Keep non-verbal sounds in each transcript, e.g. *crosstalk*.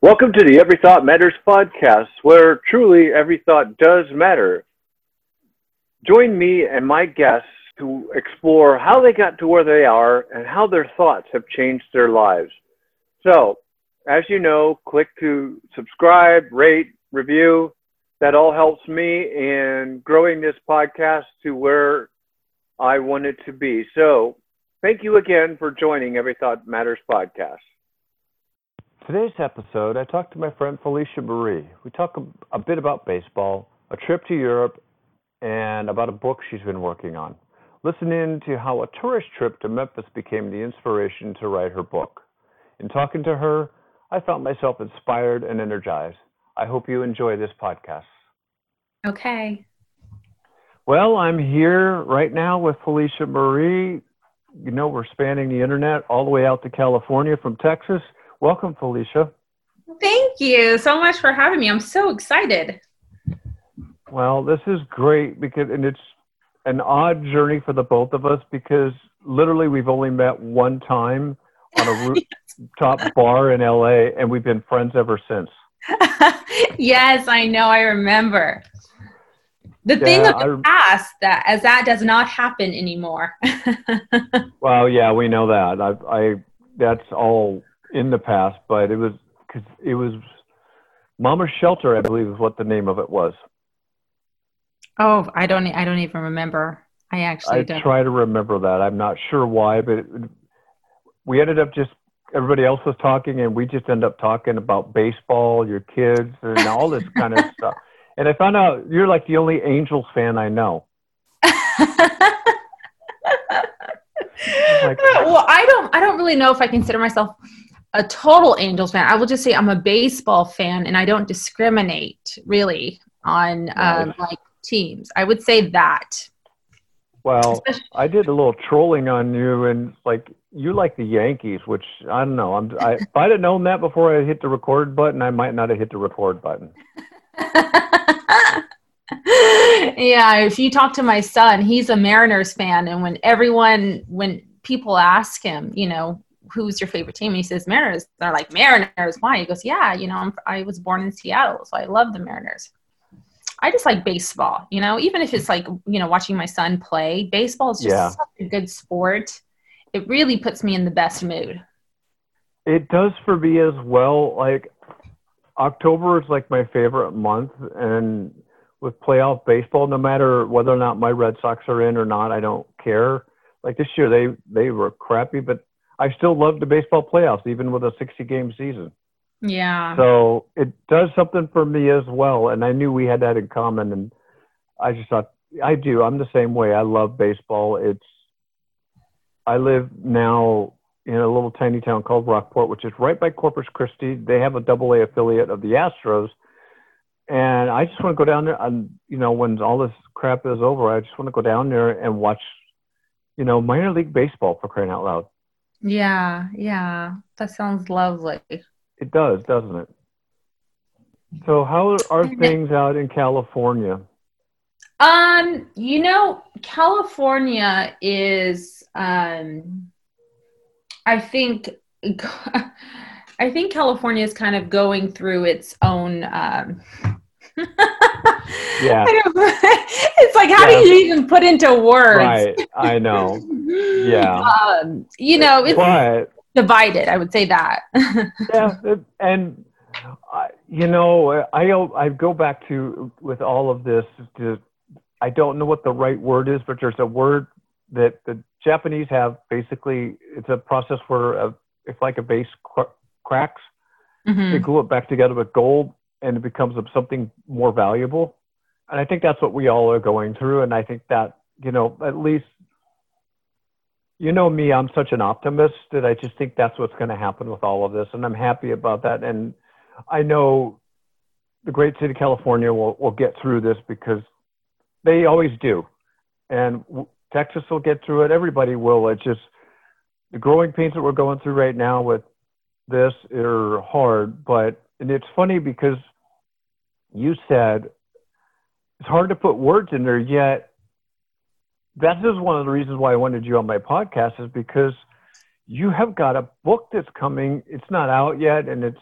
Welcome to the Every Thought Matters podcast, where truly every thought does matter. Join me and my guests to explore how they got to where they are and how their thoughts have changed their lives. So, as you know, click to subscribe, rate, review. That all helps me in growing this podcast to where I want it to be. So, thank you again for joining Every Thought Matters podcast. Today's episode, I talked to my friend Felicia Marie. We talk a, a bit about baseball, a trip to Europe, and about a book she's been working on. Listen in to how a tourist trip to Memphis became the inspiration to write her book. In talking to her, I found myself inspired and energized. I hope you enjoy this podcast. Okay. Well, I'm here right now with Felicia Marie. You know, we're spanning the internet all the way out to California from Texas. Welcome, Felicia. Thank you so much for having me. I'm so excited. Well, this is great because, and it's an odd journey for the both of us because literally we've only met one time on a *laughs* rooftop bar in LA, and we've been friends ever since. *laughs* yes, I know. I remember. The yeah, thing of the I, past that as that does not happen anymore. *laughs* well, yeah, we know that. I, I that's all in the past, but it was because it was Mama's Shelter, I believe, is what the name of it was. Oh, I don't. I don't even remember. I actually. I don't. try to remember that. I'm not sure why, but it, we ended up just everybody else was talking, and we just end up talking about baseball, your kids, and all this kind of stuff. *laughs* And I found out you're like the only Angels fan I know. *laughs* like, well, I don't. I don't really know if I consider myself a total Angels fan. I will just say I'm a baseball fan and I don't discriminate really on um, like teams. I would say that. Well, I did a little trolling on you and like you like the Yankees, which I don't know. I'm I, if I'd have known that before I hit the record button, I might not have hit the record button. *laughs* yeah, if you talk to my son, he's a Mariners fan, and when everyone, when people ask him, you know, who's your favorite team? And he says Mariners. They're like Mariners. Why? He goes, yeah, you know, I'm, I was born in Seattle, so I love the Mariners. I just like baseball, you know, even if it's like, you know, watching my son play, baseball is just yeah. such a good sport. It really puts me in the best mood. It does for me as well. Like October is like my favorite month and with playoff baseball, no matter whether or not my Red Sox are in or not, I don't care. Like this year they they were crappy, but I still love the baseball playoffs, even with a 60 game season. Yeah. So it does something for me as well. And I knew we had that in common. And I just thought, I do. I'm the same way. I love baseball. It's, I live now in a little tiny town called Rockport, which is right by Corpus Christi. They have a double A affiliate of the Astros. And I just want to go down there and, you know, when all this crap is over, I just want to go down there and watch, you know, minor league baseball for crying out loud. Yeah, yeah. That sounds lovely. It does, doesn't it? So how are things out in California? Um, you know, California is um I think *laughs* I think California is kind of going through its own um *laughs* yeah. *laughs* it's like how yeah. do you even put into words? Right. I know. Yeah. *laughs* Um, you know, it's but, divided. I would say that. *laughs* yeah, and uh, you know, I I go back to with all of this. To, I don't know what the right word is, but there's a word that the Japanese have. Basically, it's a process where a, if like a base cr- cracks, mm-hmm. they glue it back together with gold and it becomes something more valuable. And I think that's what we all are going through. And I think that, you know, at least, you know me, I'm such an optimist that I just think that's what's going to happen with all of this. And I'm happy about that. And I know the great city of California will, will get through this because they always do. And Texas will get through it. Everybody will. It's just the growing pains that we're going through right now with this are hard, but and it's funny because you said it's hard to put words in there yet that is one of the reasons why i wanted you on my podcast is because you have got a book that's coming it's not out yet and it's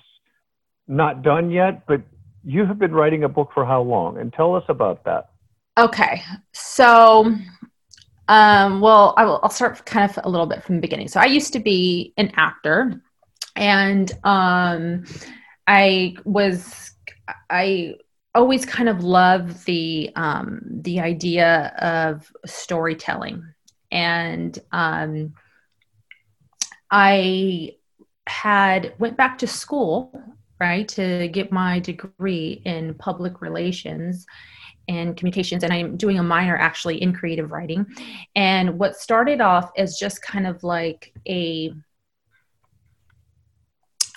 not done yet, but you have been writing a book for how long? And tell us about that. Okay. So, um, well, I will, I'll start kind of a little bit from the beginning. So I used to be an actor and, um, I was, I always kind of love the, um, the idea of storytelling. And, um, I had went back to school right to get my degree in public relations and communications. And i'm doing a minor actually in creative writing. And what started off as just kind of like a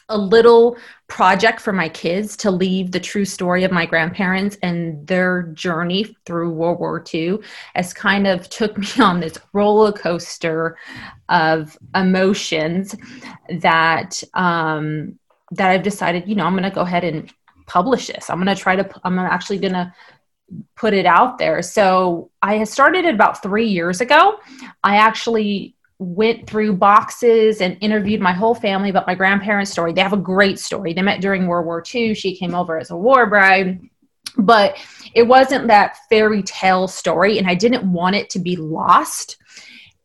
a little project for my kids to leave the true story of my grandparents and their journey through World War II as kind of took *laughs* me on this roller coaster of emotions that um, that I've decided, you know, I'm going to go ahead and publish this. I'm going to try to, I'm actually going to put it out there. So I started it about three years ago. I actually went through boxes and interviewed my whole family about my grandparents' story. They have a great story. They met during World War II. She came over as a war bride, but it wasn't that fairy tale story, and I didn't want it to be lost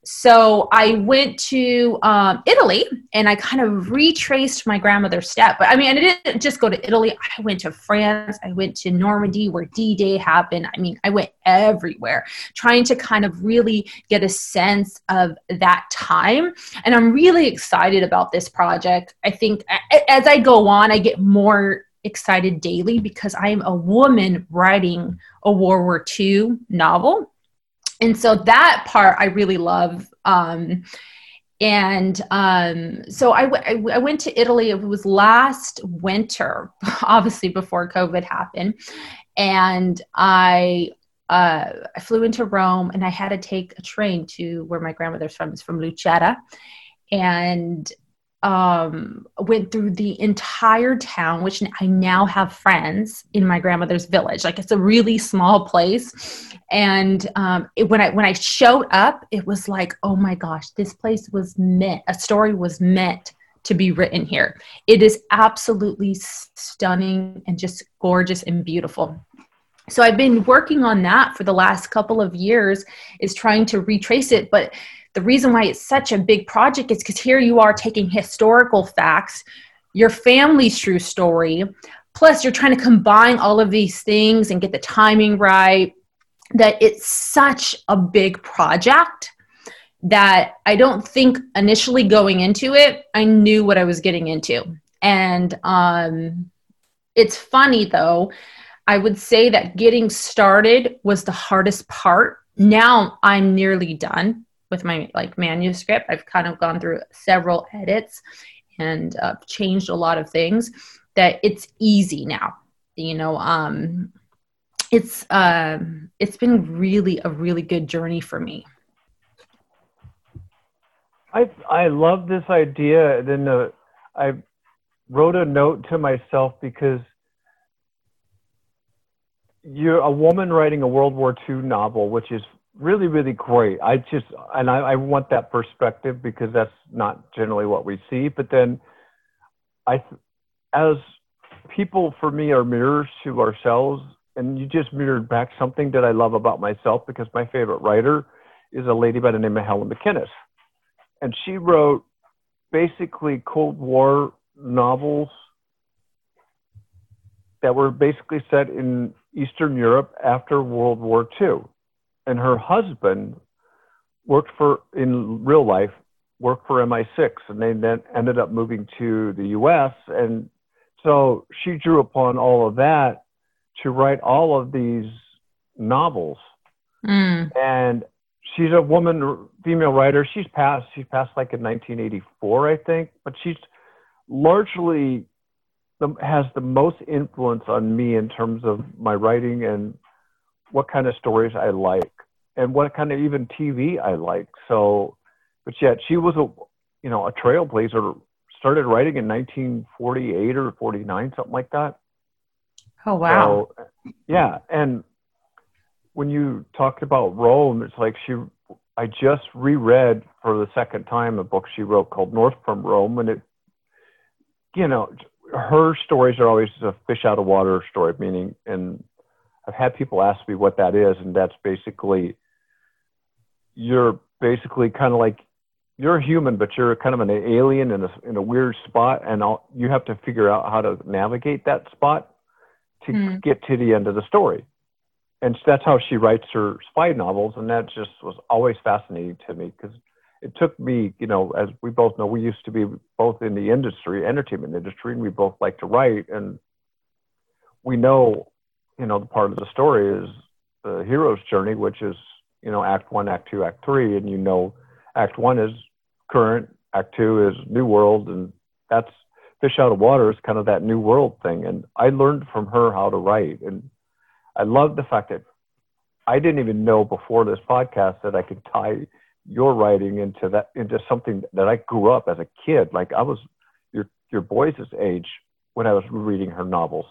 so I went to um, Italy and I kind of retraced my grandmother's step. But I mean, I didn't just go to Italy. I went to France. I went to Normandy where D Day happened. I mean, I went everywhere trying to kind of really get a sense of that time. And I'm really excited about this project. I think as I go on, I get more excited daily because I am a woman writing a World War II novel and so that part I really love. Um, and um, so I, w- I went to Italy. It was last winter, *laughs* obviously before COVID happened, and I uh, I flew into Rome and I had to take a train to where my grandmother's from. Is from Lucera, and um, went through the entire town, which I now have friends in my grandmother's village. Like it's a really small place, and um, it, when I when I showed up, it was like, oh my gosh, this place was meant. A story was meant to be written here. It is absolutely stunning and just gorgeous and beautiful. So I've been working on that for the last couple of years, is trying to retrace it, but the reason why it's such a big project is because here you are taking historical facts, your family's true story, plus you're trying to combine all of these things and get the timing right. That it's such a big project that I don't think initially going into it, I knew what I was getting into. And um, it's funny though, I would say that getting started was the hardest part. Now I'm nearly done with my like manuscript. I've kind of gone through several edits and uh, changed a lot of things that it's easy now. You know, um, it's uh, it's been really a really good journey for me. I I love this idea. Then uh, I wrote a note to myself because you're a woman writing a World War II novel, which is really, really great. I just, and I, I, want that perspective because that's not generally what we see. But then I, as people for me are mirrors to ourselves, and you just mirrored back something that I love about myself because my favorite writer is a lady by the name of Helen MacInnes. And she wrote basically Cold War novels that were basically set in Eastern Europe after World War II and her husband worked for in real life worked for MI6 and they then ended up moving to the US and so she drew upon all of that to write all of these novels. Mm. and she's a woman female writer. She's passed she's passed like in 1984 I think but she's largely the, has the most influence on me in terms of my writing and what kind of stories I like and what kind of even TV I like. So, but yet she was a, you know, a trailblazer. Started writing in 1948 or 49, something like that. Oh wow! So, yeah, and when you talked about Rome, it's like she. I just reread for the second time a book she wrote called North from Rome, and it, you know, her stories are always a fish out of water story, meaning, and I've had people ask me what that is, and that's basically you're basically kind of like you're a human, but you're kind of an alien in a in a weird spot, and all, you have to figure out how to navigate that spot to mm. get to the end of the story. And that's how she writes her spy novels, and that just was always fascinating to me because it took me, you know, as we both know, we used to be both in the industry, entertainment industry, and we both like to write, and we know, you know, the part of the story is the hero's journey, which is, you know, Act One, Act Two, Act Three, and you know Act One is current, Act Two is New World, and that's Fish Out of Water is kind of that New World thing. And I learned from her how to write, and I love the fact that I didn't even know before this podcast that I could tie your writing into that into something that I grew up as a kid. Like I was your your boys' age when I was reading her novels.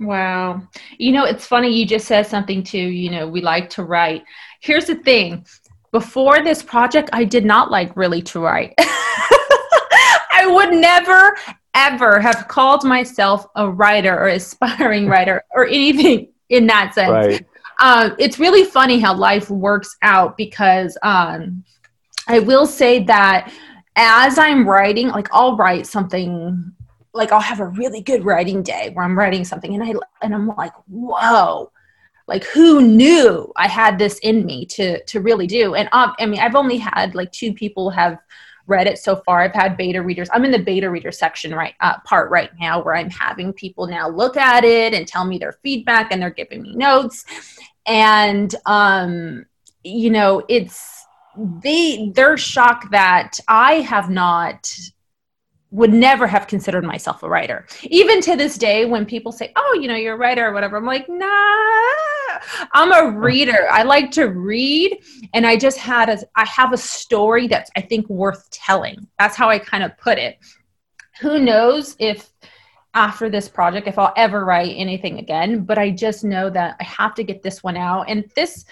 Wow. You know, it's funny you just said something too, you know, we like to write. Here's the thing before this project, I did not like really to write. *laughs* I would never, ever have called myself a writer or aspiring *laughs* writer or anything in that sense. Right. Um, it's really funny how life works out because um, I will say that as I'm writing, like I'll write something, like I'll have a really good writing day where I'm writing something, and I and I'm like, whoa, like who knew I had this in me to to really do. And um, I mean, I've only had like two people have read it so far. I've had beta readers. I'm in the beta reader section right uh, part right now where I'm having people now look at it and tell me their feedback and they're giving me notes. And um, you know, it's they they're shocked that I have not would never have considered myself a writer. Even to this day, when people say, "Oh, you know, you're a writer" or whatever, I'm like, "Nah, I'm a reader. I like to read, and I just had a, I have a story that's I think worth telling. That's how I kind of put it. Who knows if after this project if I'll ever write anything again, but I just know that I have to get this one out, and this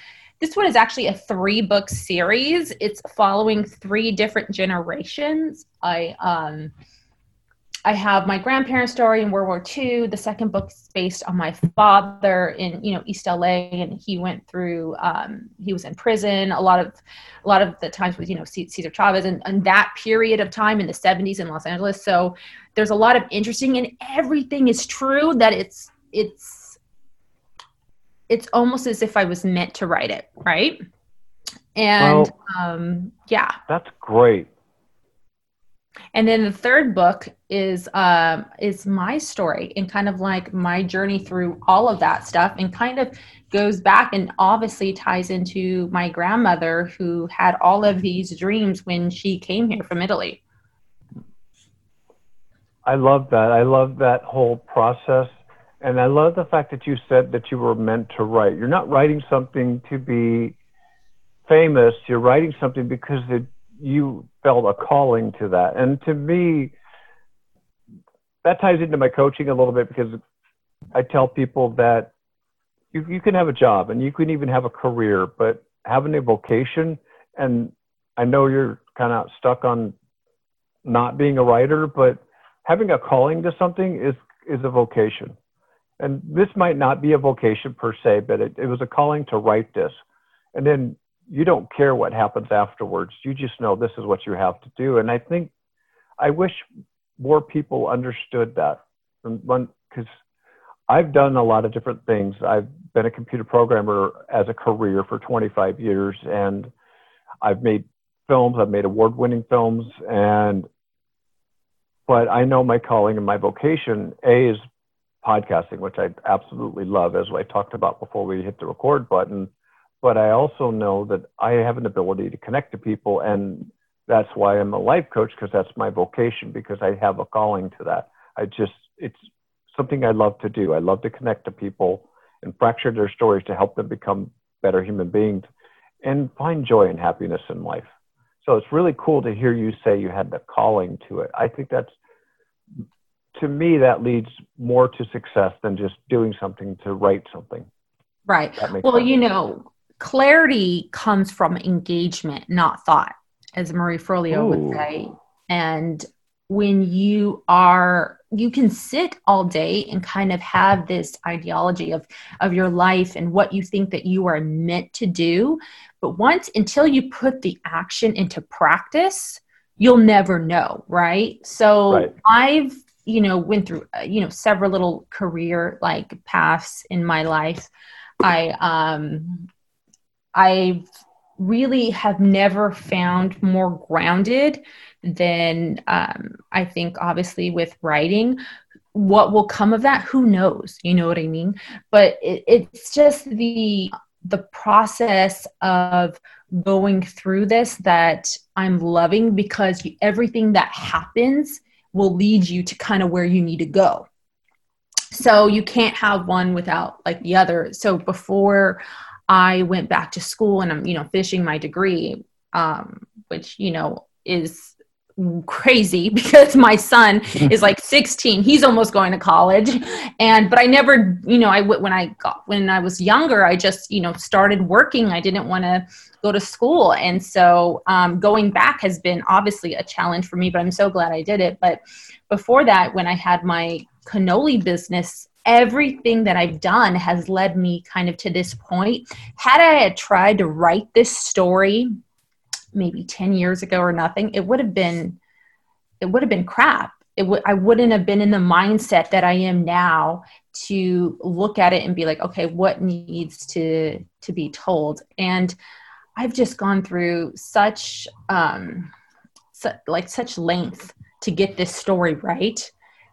this one is actually a three book series. It's following three different generations. I um I have my grandparents' story in World War II. The second book is based on my father in you know East LA, and he went through. Um, he was in prison a lot of a lot of the times with you know Cesar Chavez and, and that period of time in the 70s in Los Angeles. So there's a lot of interesting, and everything is true. That it's it's it's almost as if I was meant to write it, right? And well, um, yeah, that's great. And then the third book is um, is my story and kind of like my journey through all of that stuff, and kind of goes back and obviously ties into my grandmother who had all of these dreams when she came here from Italy. I love that. I love that whole process and I love the fact that you said that you were meant to write. You're not writing something to be famous. You're writing something because it, you felt a calling to that. And to me, that ties into my coaching a little bit because I tell people that you, you can have a job and you can even have a career, but having a vocation, and I know you're kind of stuck on not being a writer, but having a calling to something is is a vocation and this might not be a vocation per se, but it, it was a calling to write this. And then you don't care what happens afterwards. You just know this is what you have to do. And I think I wish more people understood that. Because I've done a lot of different things. I've been a computer programmer as a career for 25 years, and I've made films. I've made award-winning films, and but I know my calling and my vocation. A is podcasting, which I absolutely love, as I talked about before we hit the record button. But I also know that I have an ability to connect to people, and that's why I'm a life coach because that's my vocation because I have a calling to that. I just it's something I love to do. I love to connect to people and fracture their stories to help them become better human beings and find joy and happiness in life. So it's really cool to hear you say you had the calling to it. I think that's to me, that leads more to success than just doing something to write something. Right. Well, sense. you know, clarity comes from engagement, not thought, as Marie Forleo Ooh. would say. And when you are you can sit all day and kind of have this ideology of of your life and what you think that you are meant to do but once until you put the action into practice you'll never know right so Right. i've you know went through uh, you know several little career like paths in my life. I um i really have never found more grounded than um, i think obviously with writing. What will come of that? Who knows? You know what i mean? But it, it's just the the process of going through this that i'm loving because everything that happens will lead you to kind of where you need to go. So you can't have one without like the other. So before i went back to school and i'm you know finishing my degree um, which you know is crazy *laughs* because my son is like 16 he's almost going to college. And but i never you know i when i got when i was younger i just you know started working. I didn't want to go to school. And so um, going back has been obviously a challenge for me but i'm so glad i did it. But before that when i had my cannoli business everything that i've done has led me kind of to this point. Had i had tried to write this story maybe 10 years ago or nothing it would have been it would have been crap. It would i wouldn't have been in the mindset that i am now to look at it and be like okay what needs to to be told? And i've just gone through such um su- like such length to get this story right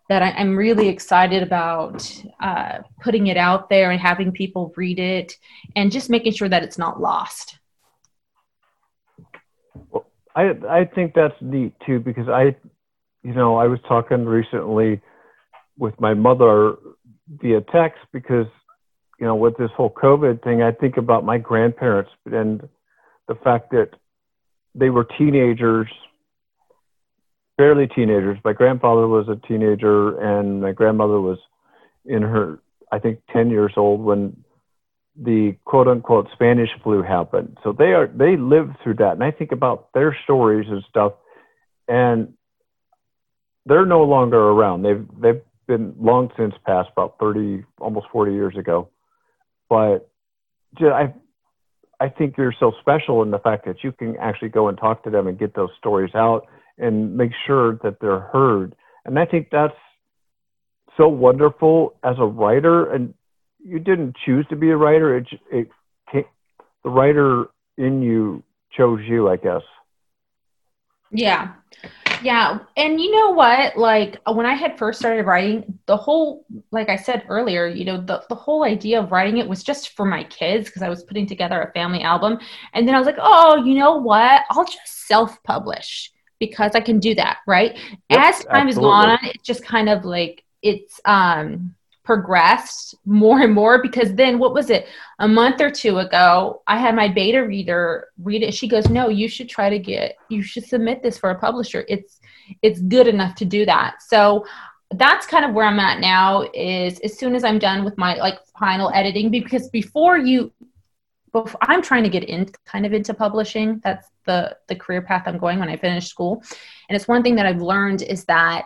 that I, i'm really excited about uh, putting it out there and having people read it and just making sure that it's not lost I I think that's neat too because I, you know, I was talking recently with my mother via text because, you know, with this whole COVID thing, I think about my grandparents and the fact that they were teenagers, barely teenagers. My grandfather was a teenager and my grandmother was in her, I think, 10 years old when the quote unquote Spanish flu happened. So they are they lived through that, and I think about their stories and stuff, and they're no longer around. They've they've been long since passed, about thirty, almost forty years ago. But I I think you're so special in the fact that you can actually go and talk to them and get those stories out and make sure that they're heard. And I think that's so wonderful as a writer and you didn't choose to be a writer. It, it came, the writer in you chose you, I guess. Yeah. Yeah. And you know what? Like when I had first started writing, the whole, like I said earlier, you know, the, the whole idea of writing it was just for my kids because I was putting together a family album. And then I was like, oh, you know what? I'll just self publish because I can do that. Right. Yep, As time has gone on, it's just kind of like, it's, um, progressed more and more because then what was it? A month or two ago i had my beta reader read it. She goes no you should try to get you should submit this for a publisher. It's it's good enough to do that. So that's kind of where i'm at now is as soon as i'm done with my like final editing because before you before, i'm trying to get in kind of into publishing. That's the the career path i'm going when i finish school. And it's one thing that i've learned is that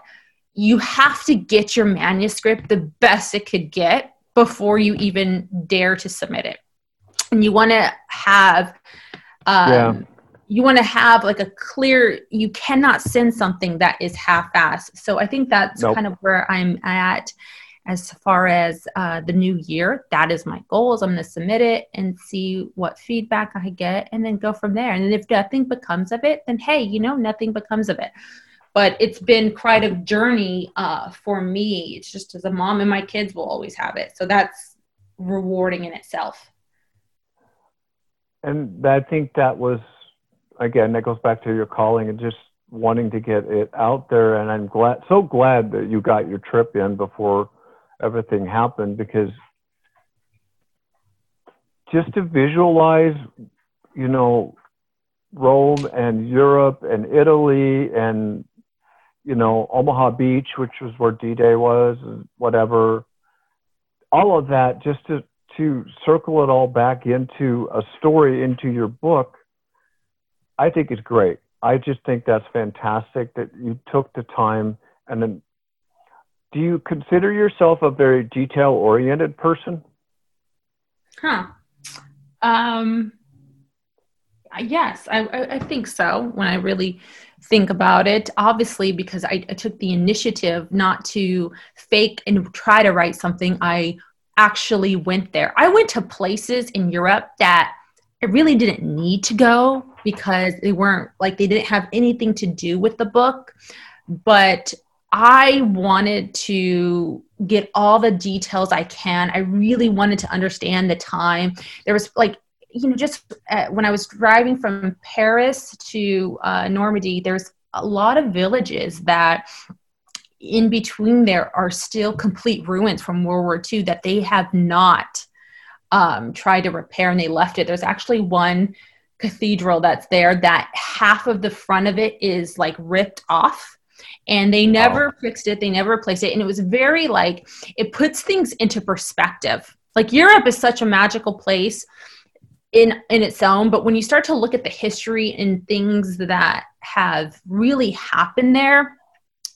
you have to get your manuscript the best it could get before you even dare to submit it. And you want to have um, Yeah. you want to have like a clear you cannot send something that is half-assed. So i think that's Nope. kind of where i'm at as far as uh, the new year. That is my goal is i'm going to submit it and see what feedback i get and then go from there. And if nothing becomes of it then hey you know nothing becomes of it but it's been quite a journey uh, for me. It's just as a mom and my kids will always have it. So that's rewarding in itself. And I think that was, again, that goes back to your calling and just wanting to get it out there. And I'm glad, so glad that you got your trip in before everything happened because just to visualize, you know, Rome and Europe and Italy and, you know, Omaha Beach, which was where D Day was, and whatever, all of that just to to circle it all back into a story into your book i think is great I just think that's fantastic that you took the time and then do you consider yourself a very detail oriented person? Huh. Um, yes, I, I think so. When I really think about it, obviously, because I, I took the initiative not to fake and try to write something, I actually went there. I went to places in Europe that I really didn't need to go because they weren't like they didn't have anything to do with the book. But I wanted to get all the details I can. I really wanted to understand the time. There was like, you know, just uh, when I was driving from Paris to uh, Normandy, there's a lot of villages that in between there are still complete ruins from World War II that they have not um, tried to repair and they left it. There's actually one cathedral that's there that half of the front of it is like ripped off and they never wow. fixed it they never replaced it and it was very like it puts things into perspective like europe is such a magical place in in its own but when you start to look at the history and things that have really happened there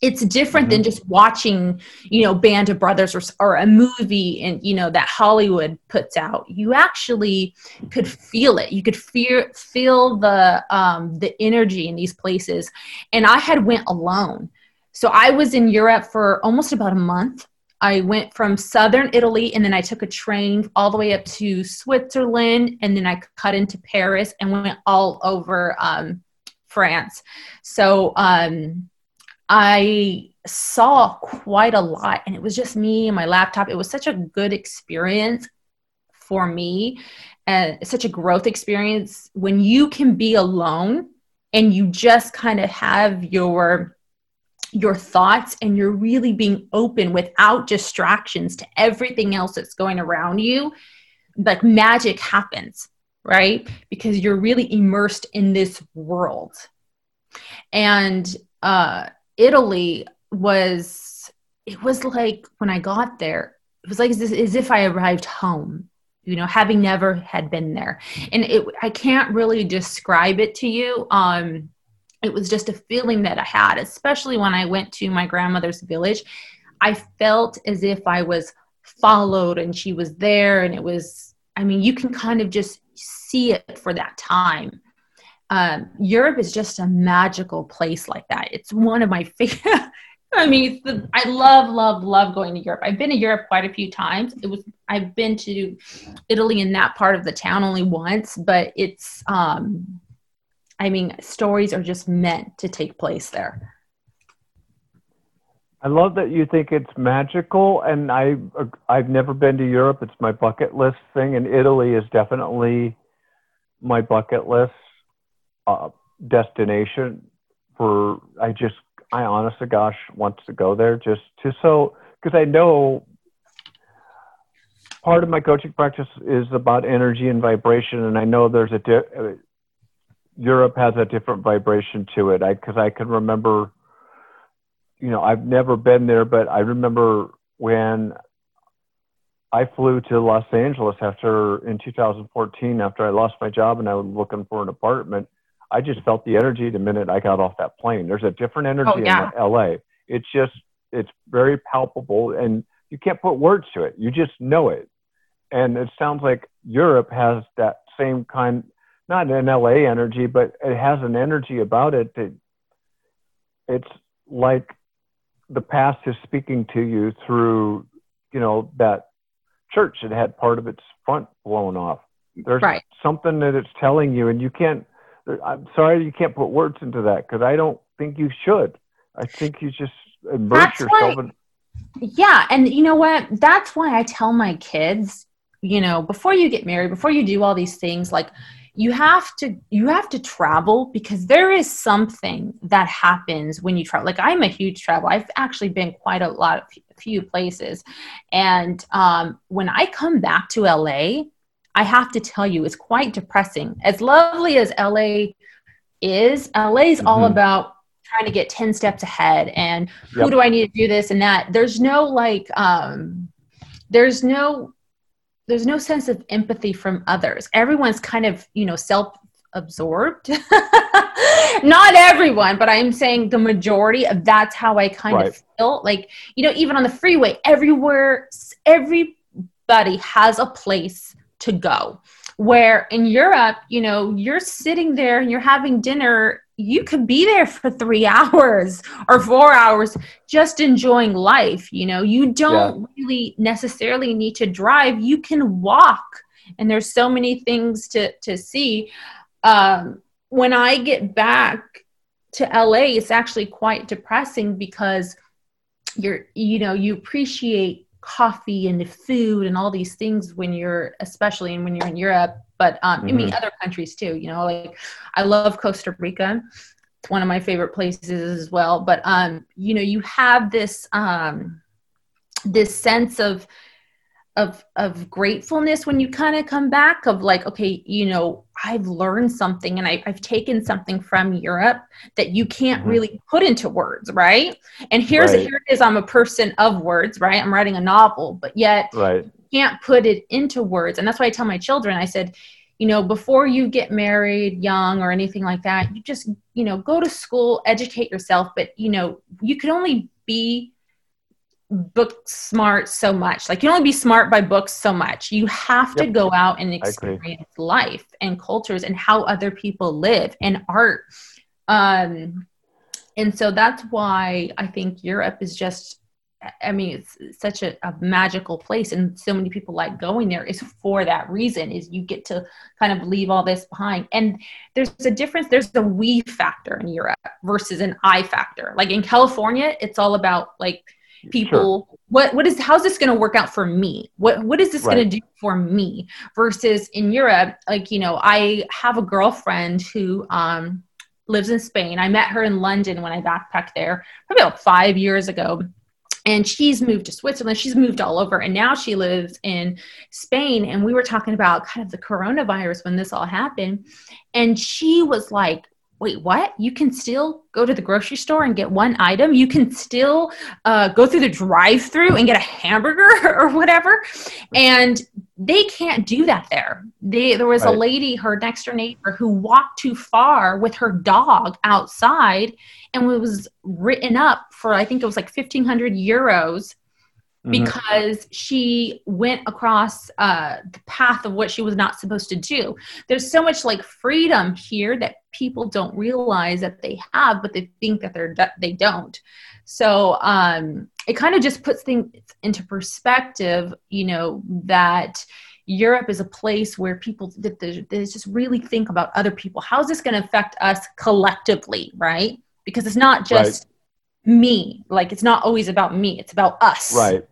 it's different mm-hmm. than just watching you know band of brothers or, or a movie and you know that hollywood puts out. You actually could feel it. You could feel feel the um the energy in these places. And i had went alone. So i was in europe for almost about a month i went from southern italy and then i took a train all the way up to switzerland and then i cut into paris and went all over um france so um I saw quite a lot and it was just me and my laptop. It was such a good experience for me and such a growth experience when you can be alone and you just kind of have your your thoughts and you're really being open without distractions to everything else that's going around you like magic happens right because you're really immersed in this world and uh Italy was it was like when I got there, it was like as, as if I arrived home, you know, having never had been there. And it I can't really describe it to you. Um it was just a feeling that I had, especially when I went to my grandmother's village. I felt as if I was followed and she was there and it was I mean, you can kind of just see it for that time um, Europe is just a magical place like that. It's one of my *laughs* favorite. I mean, the, I love, love, love going to Europe. I've been to Europe quite a few times. It was I've been to Italy in that part of the town only once, but it's um, I mean, stories are just meant to take place there. I love that you think it's magical, and I I've never been to Europe. It's my bucket list thing, and Italy is definitely my bucket list uh, destination for I just I honestly gosh wants to go there just to so because I know part of my coaching practice is about energy and vibration and I know there's a di- uh, Europe has a different vibration to it I because I can remember you know I've never been there but I remember when I flew to Los Angeles after in 2014 after I lost my job and I was looking for an apartment I just felt the energy the minute I got off that plane. There's a different oh, energy oh, yeah. in LA. It's just it's very palpable and you can't put words to it. You just know it. And it sounds like Europe has that same kind not an LA energy, but it has an energy about it that it's like the past is speaking to you through, you know, that church that had part of its front blown off. There's right. something that it's telling you and you can't I'm sorry you can't put words into that because I don't think you should. I think you just immerse That's yourself why, in. Yeah, and you know what? That's why I tell my kids, you know, before you get married, before you do all these things, like you have to you have to travel because there is something that happens when you travel. Like I'm a huge travel. I've actually been quite a lot of few places, and um, when I come back to LA, I have to tell you, it's quite depressing. As lovely as LA is, LA is mm-hmm. all about trying to get 10 steps ahead and who do I need to do this and that. There's no like, um, there's no, there's no sense of empathy from others. Everyone's kind of, you know, self absorbed. *laughs* Not everyone, but I'm saying the majority of that's how I kind Right. of feel. Like, you know, even on the freeway, everywhere, everybody has a place to go. Where in Europe, you know, you're sitting there and you're having dinner, you could be there for three *laughs* hours or four hours just enjoying life. You know, you don't really necessarily need to drive, you can walk. And there's so many things to, to see. Um, when I get back to LA, it's actually quite depressing because you're, you know, you appreciate coffee and food and all these things when you're, especially and when you're in Europe, but um, I mean, other countries too, you know, like I love Costa Rica. It's one of my favorite places as well. But, um, you know, you have this, um, this sense of, of of gratefulness when you kind of come back of like okay you know i've learned something and I, i've taken something from europe that you can't Mhm. really put into words right and here's Right. here it is i'm a person of words right i'm writing a novel but yet Right. Can't put it into words. And that's why i tell my children i said you know before you get married young or anything like that you just you know go to school educate yourself. But you know you can only be book smart so much. Like you only be smart by books so much. You have to go out and experience life and cultures and how other people live and art. Um and so that's why i think europe is just i mean it's such a, a magical place and so many people like going there is for that reason is you get to kind of leave all this behind. And there's a difference there's the we factor in europe versus an i factor. Like in california it's all about like people what what is how's this going to work out for me? What what is this Right. going to do for me? Versus in europe like you know i have a girlfriend who um lives in spain. I met her in london when i backpacked there probably about five years ago and she's moved to switzerland. She's moved all over and now she lives in spain. And we were talking about kind of the coronavirus when this all happened. And she was like wait what? You can still go to the grocery store and get one item? You can still uh, go through the drive-through and get a hamburger *laughs* or whatever? And they can't do that there. They, there was a lady her next door neighbor who walked too far with her dog outside and was written up for i think it was like 1500 euros Mhm. because she went across uh, the path of what she was not supposed to do. There's so much like freedom here that people don't realize that they have, but they think that they're that they don't. So um, it kind of just puts things into perspective, you know, that Europe is a place where people that they, they just really think about other people. How is this going to affect us collectively, right? Because it's not just me. Like it's not always about me. It's about us. Right.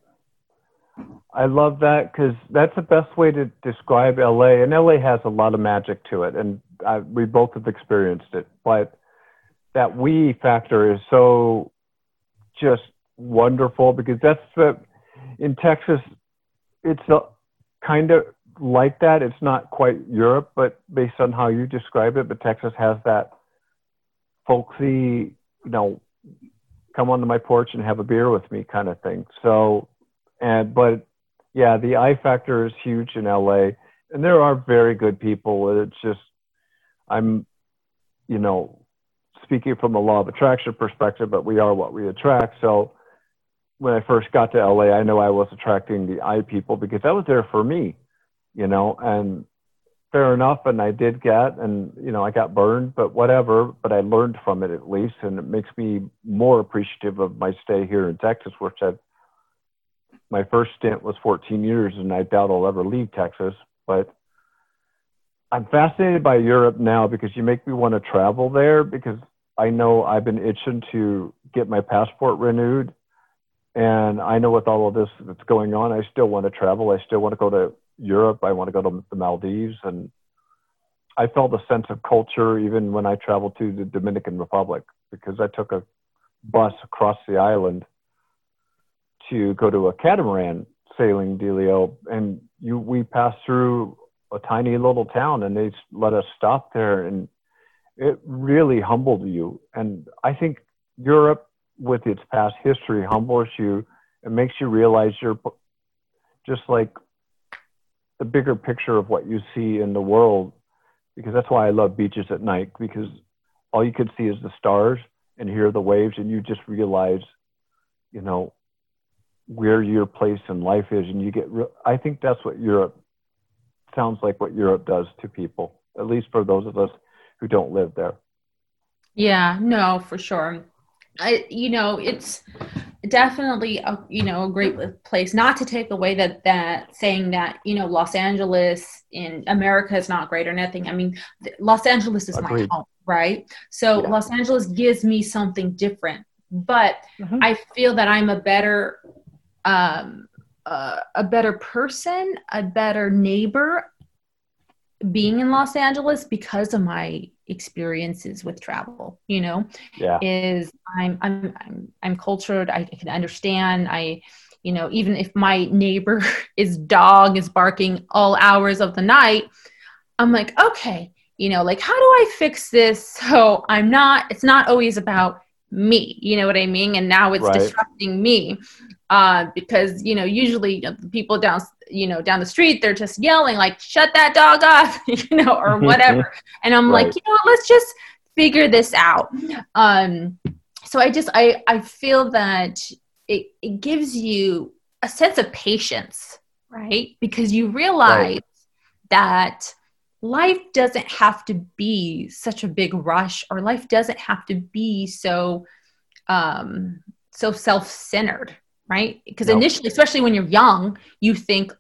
I love that because that's the best way to describe LA. And LA has a lot of magic to it, and I, we both have experienced it. But that we factor is so just wonderful because that's the in Texas. It's kind of like that. It's not quite Europe, but based on how you describe it, but Texas has that folksy, you know, come onto my porch and have a beer with me kind of thing. So, and but yeah, the I factor is huge in LA, and there are very good people. It's just I'm, you know, speaking from a law of attraction perspective, but we are what we attract. So when I first got to LA, I know I was attracting the I people because that was there for me, you know, and fair enough. And I did get, and, you know, I got burned, but whatever, but I learned from it at least. And it makes me more appreciative of my stay here in Texas, which I've, my first stint was 14 years and I doubt I'll ever leave Texas, but I'm fascinated by Europe now because you make me want to travel there because I know I've been itching to get my passport renewed. And I know with all of this that's going on, I still want to travel. I still want to go to Europe. I want to go to the Maldives. And I felt a sense of culture even when I traveled to the Dominican Republic because I took a bus across the island to go to a catamaran sailing dealio. And you, we passed through a tiny little town and they let us stop there and it really humbled you. And I think Europe, with its past history, humbles you It makes you realize you're just like the bigger picture of what you see in the world because that's why I love beaches at night because all you could see is the stars and hear the waves, and you just realize, you know, where your place in life is, and you get. Re- I think that's what Europe sounds like. What Europe does to people, at least for those of us who don't live there. Yeah, no, for sure. I, you know, it's definitely a you know a great place. Not to take away that that saying that you know Los Angeles in America is not great or nothing. I mean, Los Angeles is Agreed. my home, right? So yeah. Los Angeles gives me something different, but mm-hmm. I feel that I'm a better um, uh, a better person, a better neighbor being in Los Angeles because of my experiences with travel you know yeah. is I'm, I'm i'm i'm cultured. I, can understand. I you know even if my neighbor *laughs* is dog is barking all hours of the night i'm like okay you know like how do i fix this? *laughs* So i'm not it's not always about me you know what i mean and now it's right. disrupting me uh, because you know usually people down you know down the street they're just yelling like shut that dog up *laughs* you know or *laughs* whatever and i'm right. like you know what let's just figure this out um, so i just i i feel that it, it gives you a sense of patience right because you realize right. that life doesn't have to be such a big rush or life doesn't have to be so um so self-centered right? Because nope. initially, especially when you're young, you think,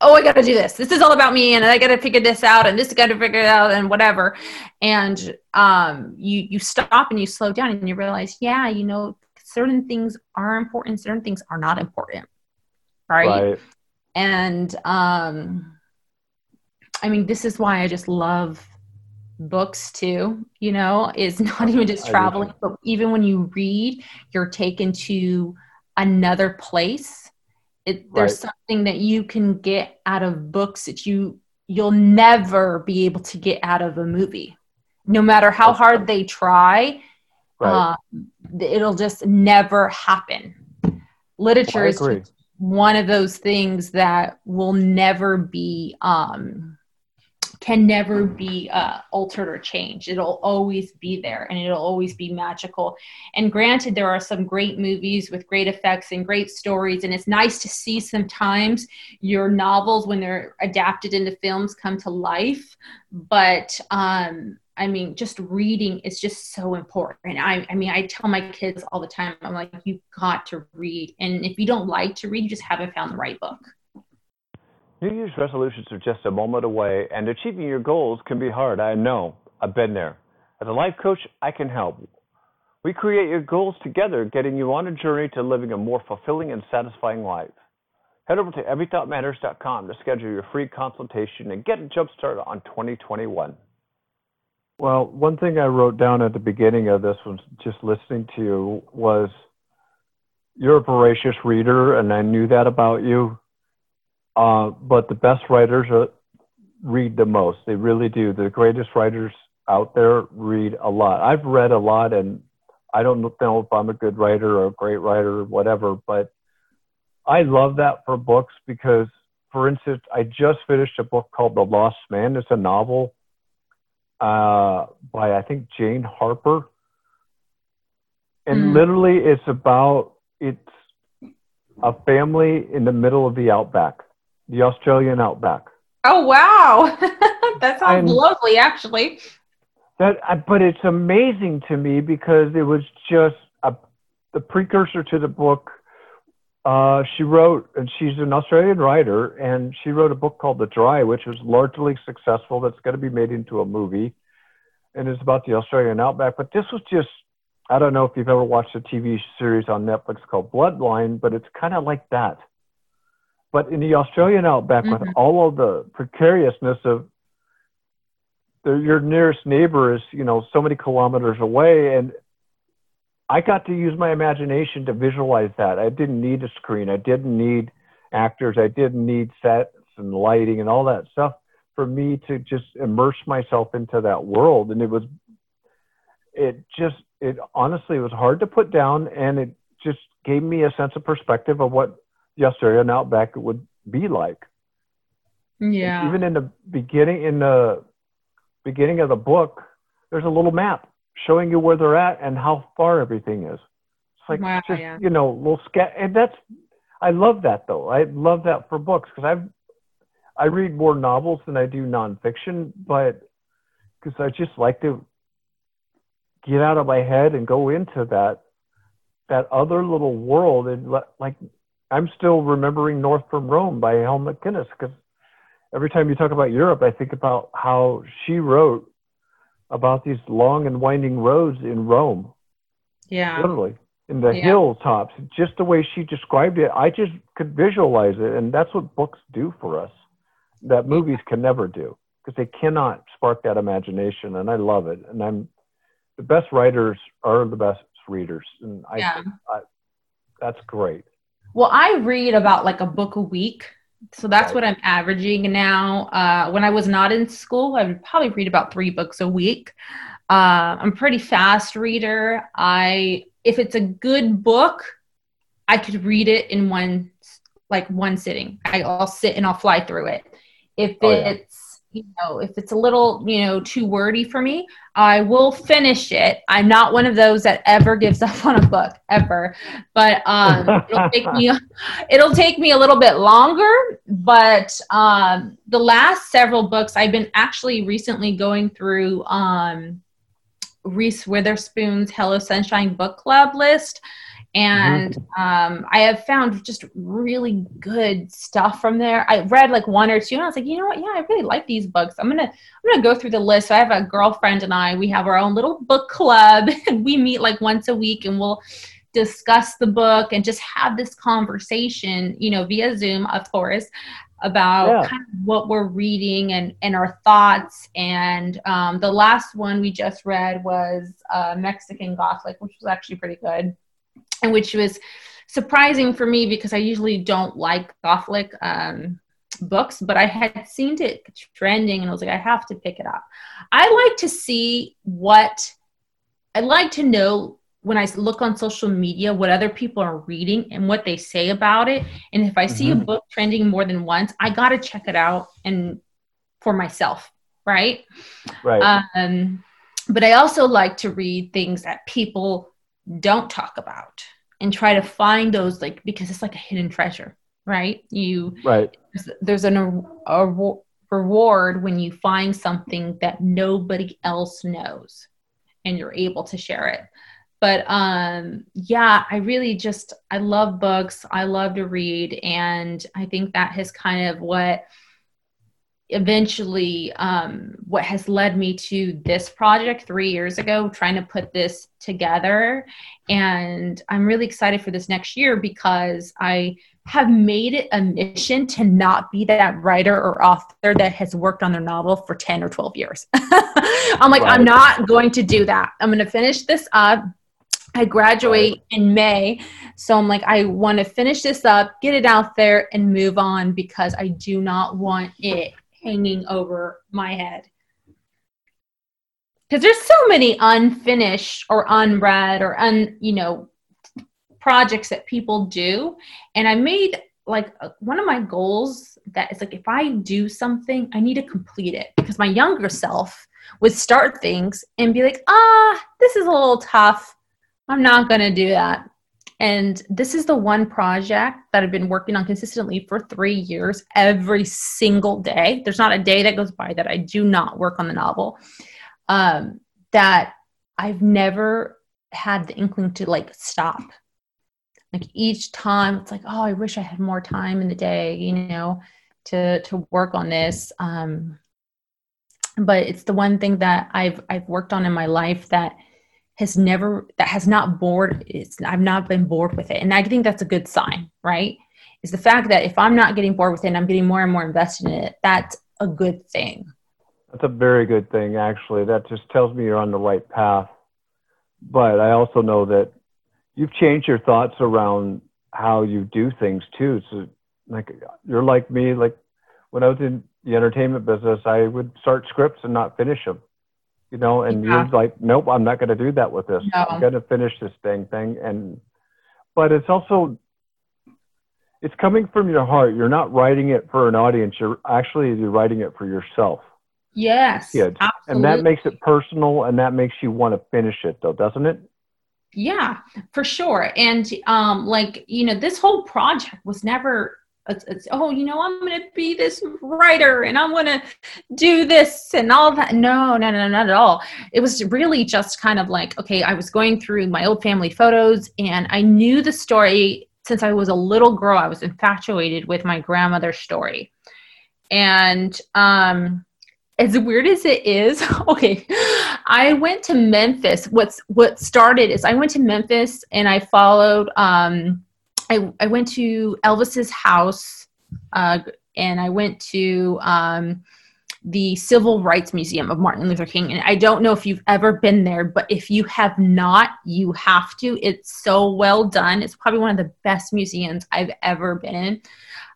oh, I got to do this. This is all about me, and I got to figure this out, and this got to figure it out, and whatever. And um, you you stop and you slow down, and you realize, yeah, you know, certain things are important, certain things are not important, right? right. And um, I mean, this is why I just love books too you know is *laughs* not even just traveling but even when you read you're taken to another place. It, there's right. something that you can get out of books that you you'll never be able to get out of a movie. No matter how That's hard they try right. um, it'll just never happen. Literature is one of those things that will never be um, can never be uh, altered or changed. It'll always be there and it'll always be magical. And granted, there are some great movies with great effects and great stories. And it's nice to see sometimes your novels, when they're adapted into films, come to life. But um, I mean, just reading is just so important. I, I mean, I tell my kids all the time, I'm like, you've got to read. And if you don't like to read, you just haven't found the right book. New Year's resolutions are just a moment away, and achieving your goals can be hard. I know. I've been there. As a life coach, I can help. We create your goals together, getting you on a journey to living a more fulfilling and satisfying life. Head over to everythoughtmatters.com to schedule your free consultation and get a jump start on 2021. Well, one thing I wrote down at the beginning of this was just listening to you was you're a voracious reader, and I knew that about you. Uh, but the best writers are, read the most. They really do. The greatest writers out there read a lot. I've read a lot, and I don't know if I'm a good writer or a great writer or whatever, but I love that for books because, for instance, I just finished a book called The Lost Man. It's a novel uh, by, I think, Jane Harper. And mm. literally, it's about it's a family in the middle of the outback the Australian outback. Oh wow, *laughs* that sounds and lovely, actually. That, but it's amazing to me because it was just a, the precursor to the book. Uh, she wrote, and she's an Australian writer, and she wrote a book called The Dry, which was largely successful. That's going to be made into a movie, and it's about the Australian outback. But this was just, I don't know if you've ever watched a TV series on Netflix called Bloodline, but it's kind of like that but in the Australian outback, mm-hmm. with all of the precariousness of the, your nearest neighbor is, you know, so many kilometers away, and I got to use my imagination to visualize that. I didn't need a screen. I didn't need actors. I didn't need sets and lighting and all that stuff for me to just immerse myself into that world. And it was, it just, it honestly was hard to put down, and it just gave me a sense of perspective of what the Australian outback it would be like. Yeah. Even in the beginning, in the beginning of the book, there's a little map showing you where they're at and how far everything is. It's like Wow, just yeah. you know, little sketch, and that's I love that though. I love that for books because I've I read more novels than I do nonfiction, but because I just like to get out of my head and go into that that other little world and let, like I'm still remembering North from Rome by Helen MacInnes because every time you talk about Europe, I think about how she wrote about these long and winding roads in Rome, Yeah. literally in the Yeah. hilltops. Just the way she described it, I just could visualize it, and that's what books do for us that movies can never do because they cannot spark that imagination, and I love it. And I'm the best writers are the best readers, and I, Yeah. I that's great. Well, I read about like a book a week. So that's what I'm averaging now. Uh, when I was not in school, I would probably read about three books a week. Uh, I'm a pretty fast reader. I if it's a good book, I could read it in one like one sitting. I, I'll sit and I'll fly through it. If Oh, yeah. You know if it's a little you know too wordy for me, I will finish it. I'm not one of those that ever gives *laughs* up on a book ever, but um, it'll *laughs* take me it'll take me a little bit longer. But um, the last several books I've been actually recently going through um, Reese Witherspoon's Hello Sunshine Book Club list. And um, I have found just really good stuff from there. I read like one or two, and I was like, you know what? Yeah, I really like these books. I'm gonna I'm gonna go through the list. So I have a girlfriend and I. We have our own little book club, *laughs* and we meet like once a week, and we'll discuss the book and just have this conversation. You know, via Zoom, of course, about Yeah. kind of what we're reading and and our thoughts. And um, the last one we just read was uh, Mexican Gothic, which was actually pretty good, and which was surprising for me because I usually don't like Gothic um, books, but I had seen it trending and I was like, I have to pick it up. I like to see what I like to know when I look on social media what other people are reading and what they say about it. And if I see a Mhm. book trending more than once, I got to check it out and for myself, right? Right. Um, but I also like to read things that people don't talk about and try to find those like because it's like a hidden treasure, right? You right. there's, there's an a, a reward when you find something that nobody else knows and you're able to share it but um yeah i really just i love books i love to read and i think that has kind of what eventually um what has led me to this project 3 years ago trying to put this together and i'm really excited for this next year because i have made it a mission to not be that writer or author that has worked on their novel for 10 or 12 years. *laughs* I'm like, I'm not going to do that. I'm going to finish this up. I graduate in May. So I'm like, I want to finish this up, get it out there, and move on because I do not want it hanging over my head. Because there's so many unfinished or unread or un, you know, projects that people do. And i made like uh, one of my goals that is like if i do something i need to complete it. Because my younger self would start things and be like ah this is a little tough. I'm not going to do that and this is the one project that i've been working on consistently for three years every single day. There's not a day that goes by that i do not work on the novel um, that i've never had the inkling to like stop. Like each time it's like oh i wish i had more time in the day you know to to work on this um but it's the one thing that i've i've worked on in my life that has never that has not bored it's i've not been bored with it and i think that's a good sign right is the fact that if i'm not getting bored with it and i'm getting more and more invested in it that's a good thing That's a very good thing, actually. That just tells me you're on the right path. But I also know that you've changed your thoughts around how you do things too. So, like, you're like me. Like, when I was in the entertainment business, I would start scripts and not finish them. You know, and Yeah. you're like, nope, I'm not going to do that with this. No. I'm going to finish this dang thing. And, but it's also, it's coming from your heart. You're not writing it for an audience. You're actually you're writing it for yourself. Yes. kids. And that makes it personal and that makes you want to finish it though, doesn't it? Yeah, for sure. And um, like you know, this whole project was never. It's, it's, oh, you know, I'm to be this writer and I'm to do this and all that. No, no, no, not at all. It was really just kind of like, okay, I was going through my old family photos and I knew the story since I was a little girl. I was infatuated with my grandmother's story. And um, as weird as it is, *laughs* okay, I went to Memphis. What's what started is I went to Memphis and I followed. Um, I I went to Elvis's house, uh, and I went to um, the Civil Rights Museum of Martin Luther King. And I don't know if you've ever been there, but if you have not, you have to. It's so well done. It's probably one of the best museums I've ever been in.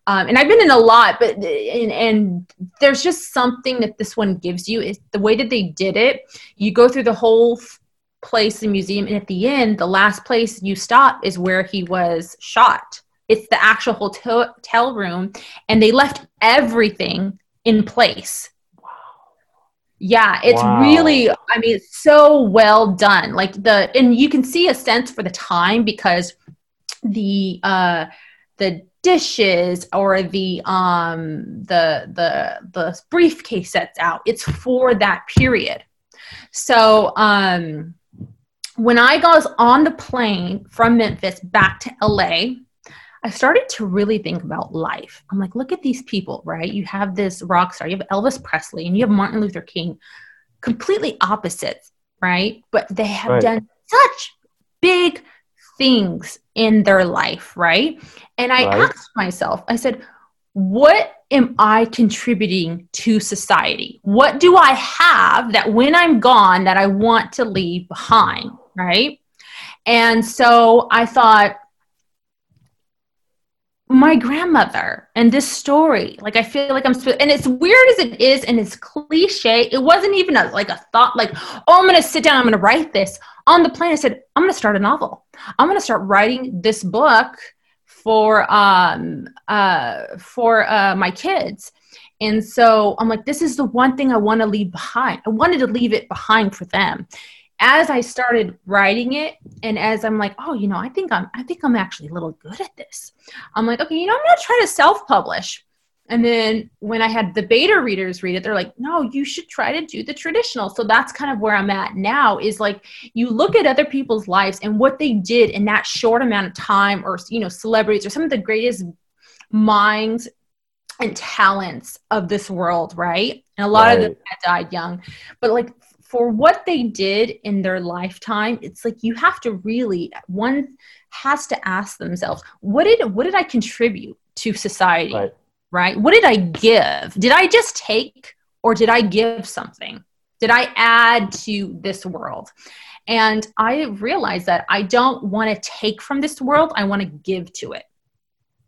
Um, and I've been in a lot, but and, and there's just something that this one gives you is the way that they did it. You go through the whole place, the museum, and at the end, the last place you stop is where he was shot. It's the actual hotel, hotel room, and they left everything in place. Yeah, it's wow. really, I mean, it's so well done. Like the, and you can see a sense for the time because the, uh, the dishes or the um the the the briefcase sets out it's for that period so um when i was on the plane from memphis back to la i started to really think about life i'm like look at these people right you have this rock star you have elvis presley and you have martin luther king completely opposites right but they have right. done such big things in their life, right? And I right. asked myself, I said, what am I contributing to society? What do I have that when I'm gone that I want to leave behind, right? And so I thought, my grandmother and this story like i feel like i'm and it's weird as it is and it's cliche it wasn't even a, like a thought like oh i'm gonna sit down i'm gonna write this on the plane i said i'm gonna start a novel. I'm gonna start writing this book for um uh for uh my kids. And so i'm like this is the one thing i want to leave behind i wanted to leave it behind for them as I started writing it and as I'm like, oh, you know, I think I'm I think I'm actually a little good at this. I'm like, okay, you know, I'm going to try to self-publish. And then when I had the beta readers read it, they're like, no, you should try to do the traditional. So that's kind of where I'm at now is like you look at other people's lives and what they did in that short amount of time or you know, celebrities or some of the greatest minds and talents of this world, right? And a lot right. of them died young. But like for what they did in their lifetime it's like you have to really one has to ask themselves what did what did i contribute to society? Right, right? what did i give? Did i just take or did i give something? Did i add to this world? And i realized that i don't want to take from this world i want to give to it.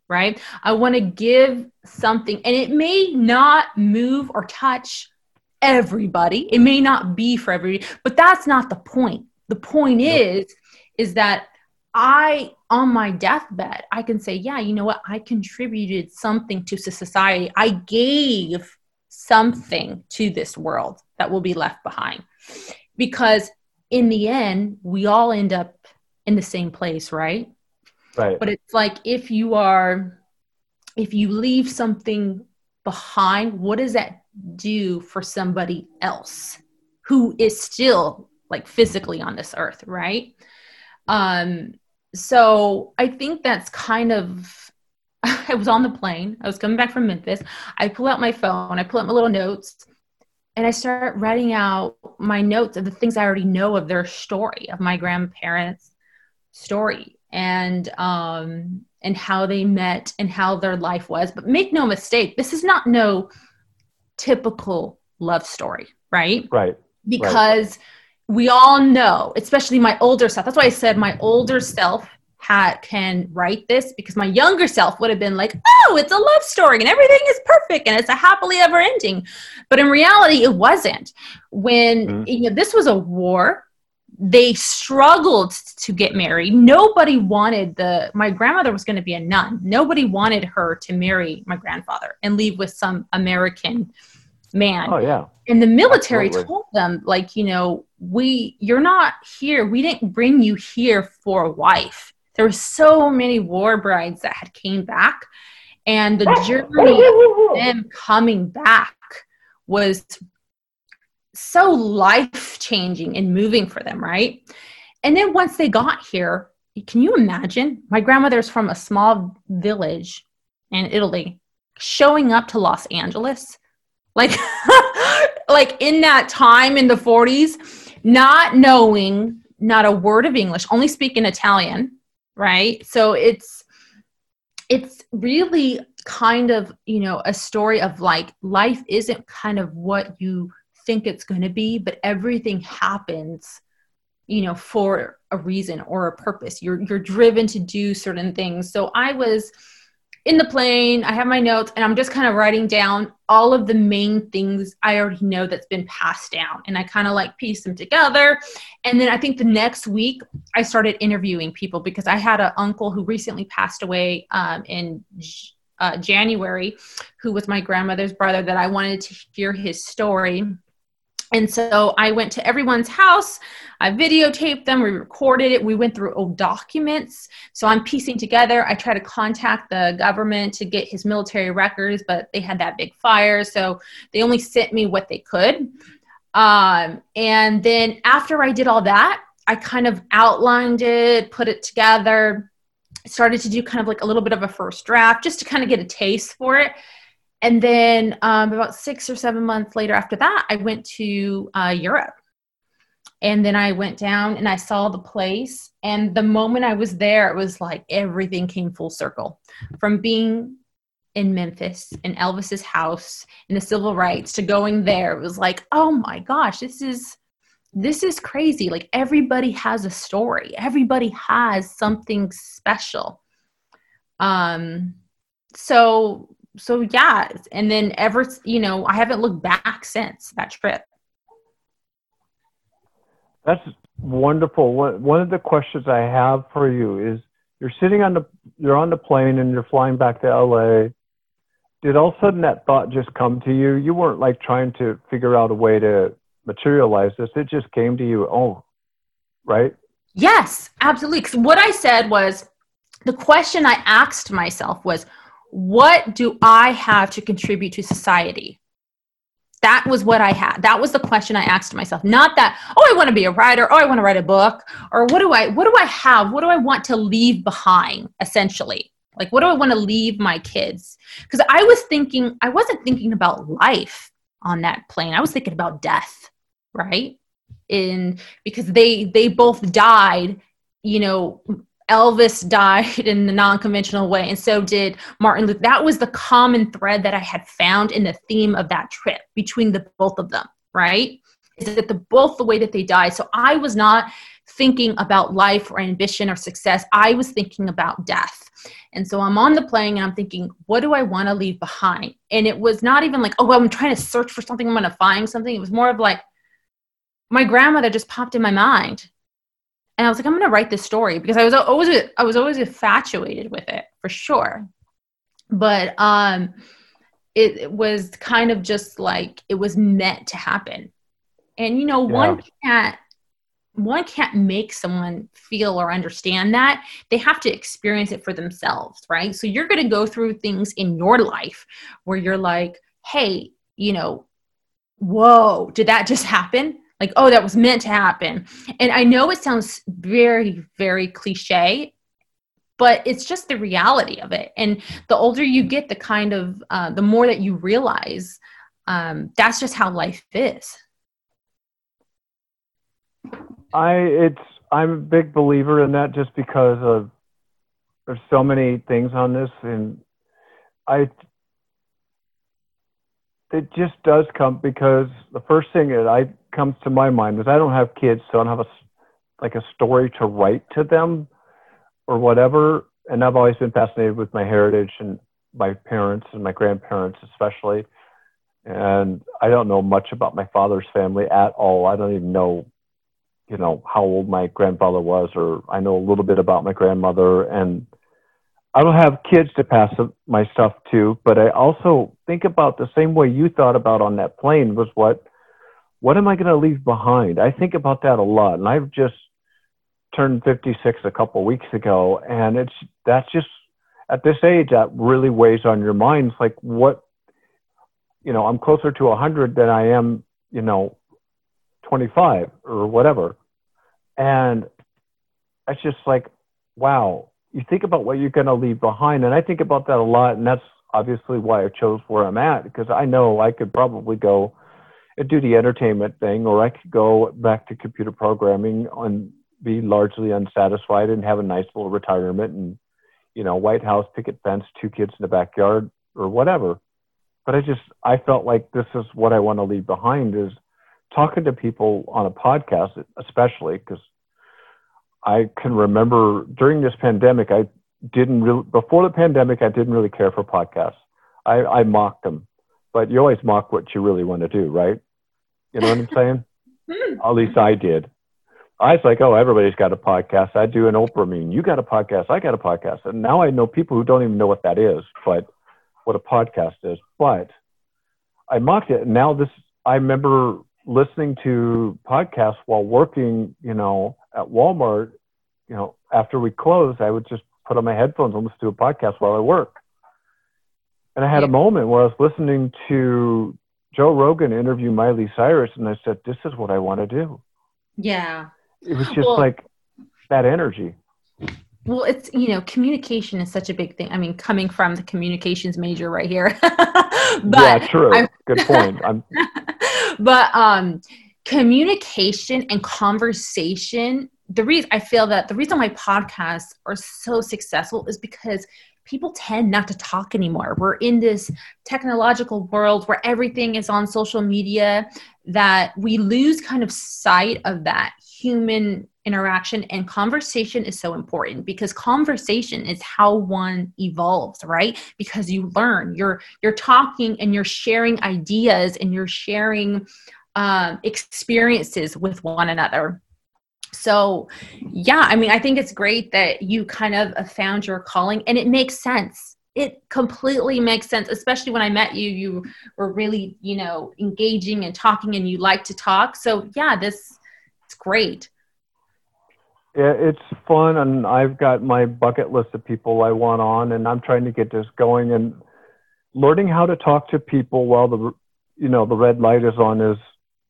Right? I want to give something and it may not move or touch everybody. It may not be for everybody, but that's not the point. The point is, is that I, on my deathbed, I can say, yeah, you know what? I contributed something to society. I gave something to this world that will be left behind. Because in the end, we all end up in the same place, right? Right. But it's like if you are, if you leave something behind, what does that do for somebody else who is still like physically on this earth, right? Um, so I think that's kind of *laughs* I was on the plane. I was coming back from Memphis. I pull out my phone, I pull out my little notes, and I start writing out my notes of the things I already know of their story, of my grandparents' story, and um, and how they met and how their life was. But make no mistake, this is not no typical love story, right? Right. Because right. we all know, especially my older self. That's why I said my older self had can write this because my younger self would have been like, "Oh, it's a love story and everything is perfect and it's a happily ever ending." But in reality, it wasn't. When mm-hmm. you know this was a war, they struggled to get married. Nobody wanted the my grandmother was going to be a nun. Nobody wanted her to marry my grandfather and leave with some American man. Oh yeah. And the military Absolutely. told them, like, you know, we you're not here. We didn't bring you here for a wife. There were so many war brides that had came back, and the journey of them coming back was so life changing and moving for them, right? And then once they got here, can you imagine? My grandmother's from a small village in Italy, showing up to Los Angeles, like, *laughs* like in that time in the 40s, not knowing not a word of English, only speaking Italian, right? So it's it's really kind of you know a story of like life isn't kind of what you think it's going to be, but everything happens you know for a reason or a purpose you're you're driven to do certain things so i was in the plane i have my notes and i'm just kind of writing down all of the main things i already know that's been passed down and i kind of like piece them together. And then i think the next week i started interviewing people because i had an uncle who recently passed away um, in uh, january who was my grandmother's brother that i wanted to hear his story and so I went to everyone's house. I videotaped them. We recorded it. We went through old documents. So I'm piecing together. I tried to contact the government to get his military records, but they had that big fire. So they only sent me what they could. Um, and then after I did all that, I kind of outlined it, put it together, started to do kind of like a little bit of a first draft just to kind of get a taste for it and then um, about six or seven months later after that i went to uh, europe. And then i went down and i saw the place. And the moment i was there it was like everything came full circle. From being in memphis in elvis's house in the civil rights to going there it was like oh my gosh this is this is crazy. Like everybody has a story. Everybody has something special. Um so so yeah and then ever you know i haven't looked back since that trip That's wonderful. One one of the questions I have for you is you're sitting on the you're on the plane and you're flying back to LA. Did all of a sudden that thought just come to you? You weren't like trying to figure out a way to materialize this. It just came to you. Oh, right? yes absolutely 'Cause what i said was the question i asked myself was what do i have to contribute to society? That was what i had. That was the question i asked myself. Not that oh i want to be a writer oh i want to write a book or what do i what do i have? What do i want to leave behind essentially? Like what do i want to leave my kids? Because i was thinking i wasn't thinking about life on that plane. I was thinking about death right? In because they they both died you know elvis died *laughs* in the non-conventional way and so did martin luther. That was the common thread that i had found in the theme of that trip between the both of them right? Is that the both the way that they died. So i was not thinking about life or ambition or success. I was thinking about death. And so i'm on the plane and i'm thinking what do i want to leave behind? And it was not even like oh i'm trying to search for something. I'm going to find something. It was more of like my grandmother just popped in my mind and i was like i'm going to write this story because i was always i was always infatuated with it for sure. But um it, it was kind of just like it was meant to happen. And you know one can't one can't make someone feel or understand that. They have to experience it for themselves right? So you're going to go through things in your life where you're like hey you know whoa did that just happen like oh that was meant to happen. And i know it sounds very very cliche but it's just the reality of it. And the older you get the kind of uh, the more that you realize um, that's just how life is. I it's I'm a big believer in that just because of there's so many things on this. And I it just does come because the first thing that I comes to my mind is I don't have kids, so I don't have a like a story to write to them or whatever. And I've always been fascinated with my heritage and my parents and my grandparents especially. And I don't know much about my father's family at all. I don't even know, you know, how old my grandfather was, or I know a little bit about my grandmother. And I don't have kids to pass my stuff to, but I also think about the same way you thought about on that plane was what what am I going to leave behind? I think about that a lot, and I've just turned 56 a couple weeks ago, and it's that's just at this age that really weighs on your mind. It's like what you know, I'm closer to 100 than I am, you know, 25 or whatever, and it's just like, wow. You think about what you're going to leave behind, and I think about that a lot, and that's obviously why I chose where I'm at because I know I could probably go and do the entertainment thing, or I could go back to computer programming and be largely unsatisfied and have a nice little retirement and, you know, White House picket fence, two kids in the backyard, or whatever. But I just I felt like this is what I want to leave behind is talking to people on a podcast, especially because I can remember during this pandemic, I didn't really before the pandemic, I didn't really care for podcasts. I, I mocked them, but you always mock what you really want to do, right? You know what I'm saying? *laughs* Hmm. At least I did. I was like, oh, everybody's got a podcast. I do an Oprah mean. You got a podcast. I got a podcast. And now I know people who don't even know what that is, but what a podcast is. But I mocked it. And now this, I remember listening to podcasts while working, you know, at Walmart. You know, after we closed, I would just put on my headphones and listen to a podcast while I work. And I had a moment where I was listening to Joe Rogan interview Miley Cyrus, and I said, "This is what I want to do." Yeah. It was just Well- like that energy. Well, it's you know, communication is such a big thing. I mean, coming from the communications major right here, *laughs* yeah, true. Good point. I'm *laughs* but um, communication and conversation. The reason I feel that the reason why podcasts are so successful is because people tend not to talk anymore. We're in this technological world where everything is on social media that we lose kind of sight of that human interaction and conversation is so important because conversation is how one evolves right? Because you learn you're you're talking and you're sharing ideas and you're sharing um, experiences with one another. So yeah i mean i think it's great that you kind of uh, found your calling and it makes sense. It completely makes sense especially when i met you you were really you know engaging and talking and you like to talk. So yeah this it's great it's fun, and I've got my bucket list of people I want on, and I'm trying to get this going. And learning how to talk to people while the you know the red light is on is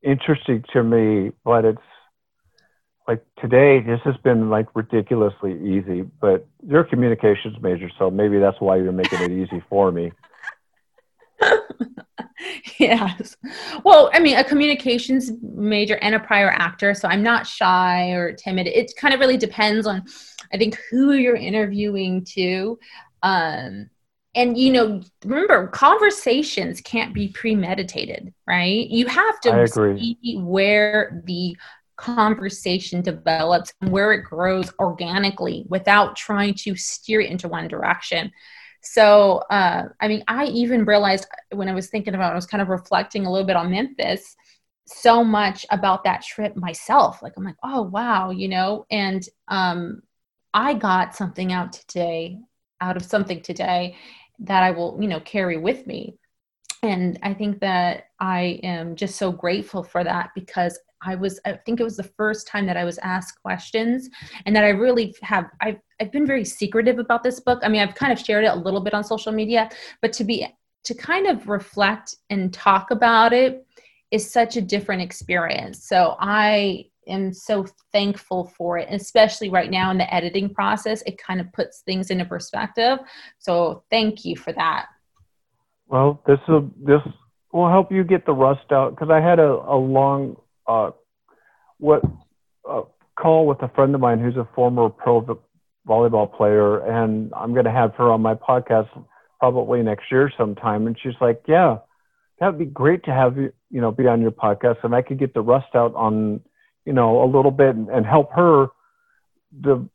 interesting to me. But it's like today, this has been like ridiculously easy. But you're a communications major, so maybe that's why you're making it easy for me. *laughs* yes. Well, I mean, a communications major and a prior actor, so I'm not shy or timid. It kind of really depends on, I think, who you're interviewing to. Um, and you know, remember, conversations can't be premeditated, right? You have to see where the conversation develops and where it grows organically without trying to steer it into one direction. So, uh, I mean, I even realized when I was thinking about, I was kind of reflecting a little bit on Memphis, so much about that trip myself. Like, I'm like, oh wow, you know, and um, I got something out today, out of something today, that I will, you know, carry with me. And I think that I am just so grateful for that because I was, I think it was the first time that I was asked questions and that I really have, I've, I've been very secretive about this book. I mean, I've kind of shared it a little bit on social media, but to be, to kind of reflect and talk about it is such a different experience. So I am so thankful for it, especially right now in the editing process. It kind of puts things into perspective. So thank you for that. Well, this will this will help you get the rust out because I had a, a long uh, what uh, call with a friend of mine who's a former pro volleyball player, and I'm going to have her on my podcast probably next year sometime. And she's like, "Yeah, that would be great to have you, you know, be on your podcast, and I could get the rust out on, you know, a little bit and, and help her the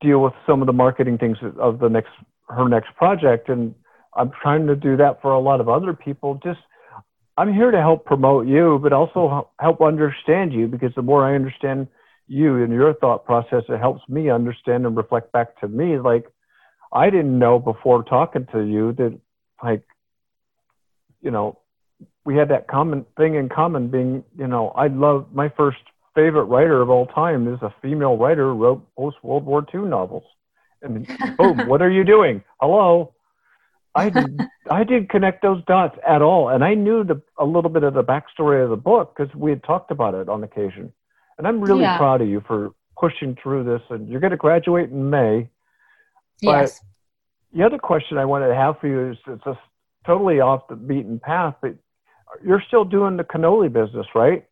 deal with some of the marketing things of the next her next project and." I'm trying to do that for a lot of other people. Just, I'm here to help promote you, but also help understand you because the more I understand you and your thought process, it helps me understand and reflect back to me. Like, I didn't know before talking to you that, like, you know, we had that common thing in common being, you know, I love my first favorite writer of all time is a female writer who wrote post World War II novels. And *laughs* boom, what are you doing? Hello. I did, *laughs* I didn't connect those dots at all. And I knew the, a little bit of the backstory of the book because we had talked about it on occasion. And I'm really Yeah. proud of you for pushing through this. And you're going to graduate in May. But yes. the other question I wanted to have for you is it's just totally off the beaten path, but you're still doing the cannoli business, right?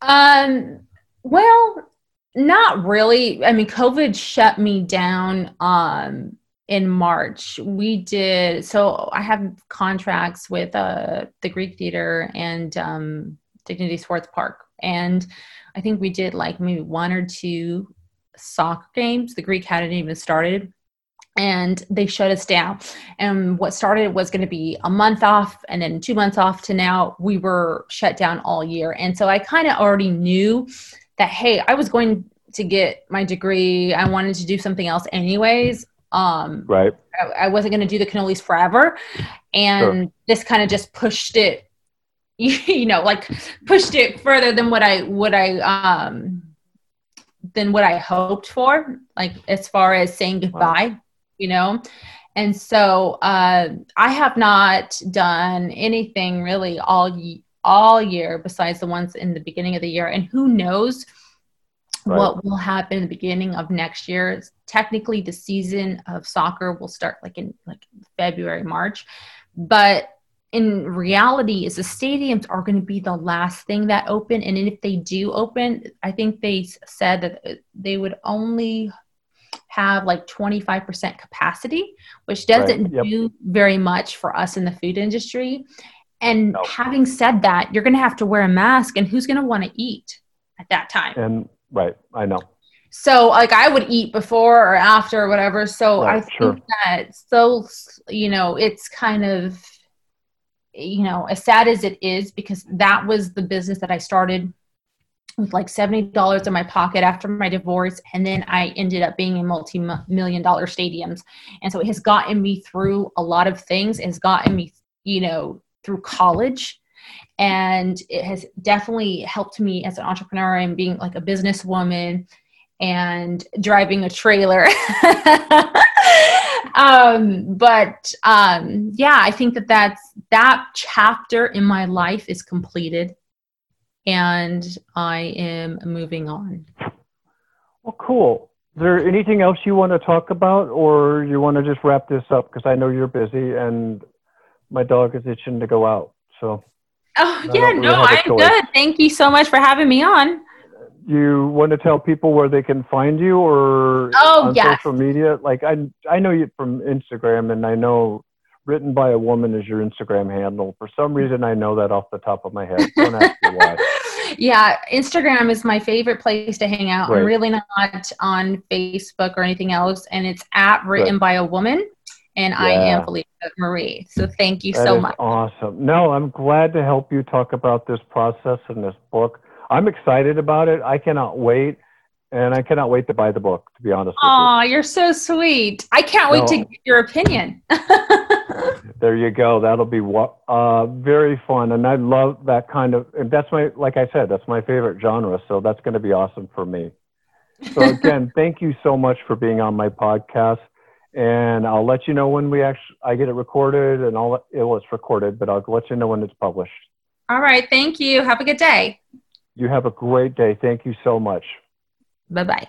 Um, well, not really. I mean, COVID shut me down um in March. We did so I have contracts with uh the Greek Theater and um Dignity Sports Park. And I think we did like maybe one or two soccer games. The Greek hadn't even started. And they shut us down. And what started was going to be a month off and then two months off to now we were shut down all year. And so I kind of already knew that, hey, I was going to get my degree. I wanted to do something else anyways. Um, Right. I, I wasn't going to do the cannolis forever. And this kind of just pushed it, *laughs* you know, like pushed it further than what I, what I, um, than what I hoped for, like as far as saying goodbye, you know? And so uh, I have not done anything really all all year besides the ones in the beginning of the year. And who knows Right. what will happen in the beginning of next year? Technically, the season of soccer will start like in like February, March, but in reality is the stadiums are going to be the last thing that open and if they do open i think they said that uh, they would only have like 25% capacity which doesn't Right, yep. do very much for us in the food industry and No. having said that you're going to have to wear a mask and who's going to want to eat at that time And right. I know. so like I would eat before or after or whatever. So I think sure. that so you know it's kind of you know as sad as it is because that was the business that I started with like seventy dollars in my pocket after my divorce, and then I ended up being in multi-million dollar stadiums, and so it has gotten me through a lot of things. It has gotten me you know through college and it has definitely helped me as an entrepreneur and being like a businesswoman and driving a trailer *laughs* um but um yeah i think that that's that chapter in my life is completed and i am moving on Well, cool. Is there anything else you want to talk about, or you want to just wrap this up? Because I know you're busy, and my dog is itching to go out. So, oh yeah no really a i'm choice. good thank you so much for having me on you want to tell people where they can find you, or Oh, on yes. social media? Like I, I know you from Instagram, and I know "written by a woman" is your Instagram handle. For some reason, I know that off the top of my head. Don't ask me why. *laughs* yeah, Instagram is my favorite place to hang out. Right. I'm really not on Facebook or anything else, and it's at written by a woman, and I am Felicia Marie. So thank you That so much. awesome. No, I'm glad to help you talk about this process and this book. I'm excited about it. I cannot wait, and I cannot wait to buy the book. To be honest with Oh, you're so sweet. I can't wait to get your opinion. *laughs* there you go. That'll be uh, very fun, and I love that kind of. And that's my, like I said, that's my favorite genre. So that's going to be awesome for me. So *laughs* again, thank you so much for being on my podcast. And I'll let you know when we actually I get it recorded, and I'll well, it's recorded, but I'll let you know when it's published. All right. Thank you. Have a good day. You have a great day. Thank you so much. Bye bye.